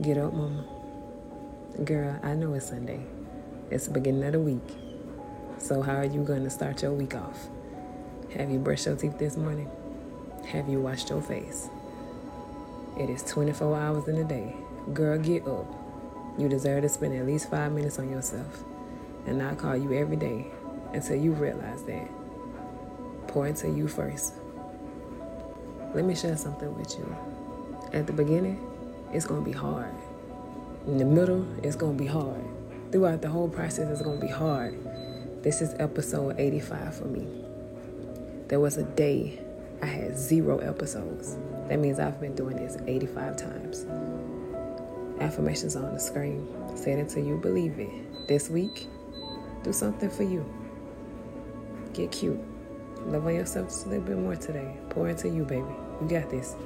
Get up, mama. Girl, I know it's Sunday. It's the beginning of the week. So, how are you going to start your week off? Have you brushed your teeth this morning? Have you washed your face? It is 24 hours in a day. Girl, get up. You deserve to spend at least five minutes on yourself. And I call you every day until you realize that. Pour into you first. Let me share something with you. At the beginning, it's going to be hard. In the middle, it's going to be hard. Throughout the whole process, it's going to be hard. This is episode 85 for me. There was a day I had zero episodes. That means I've been doing this 85 times. Affirmations on the screen. Say it until you believe it. This week, do something for you. Get cute. Love on yourself just a little bit more today. Pour into you, baby. You got this.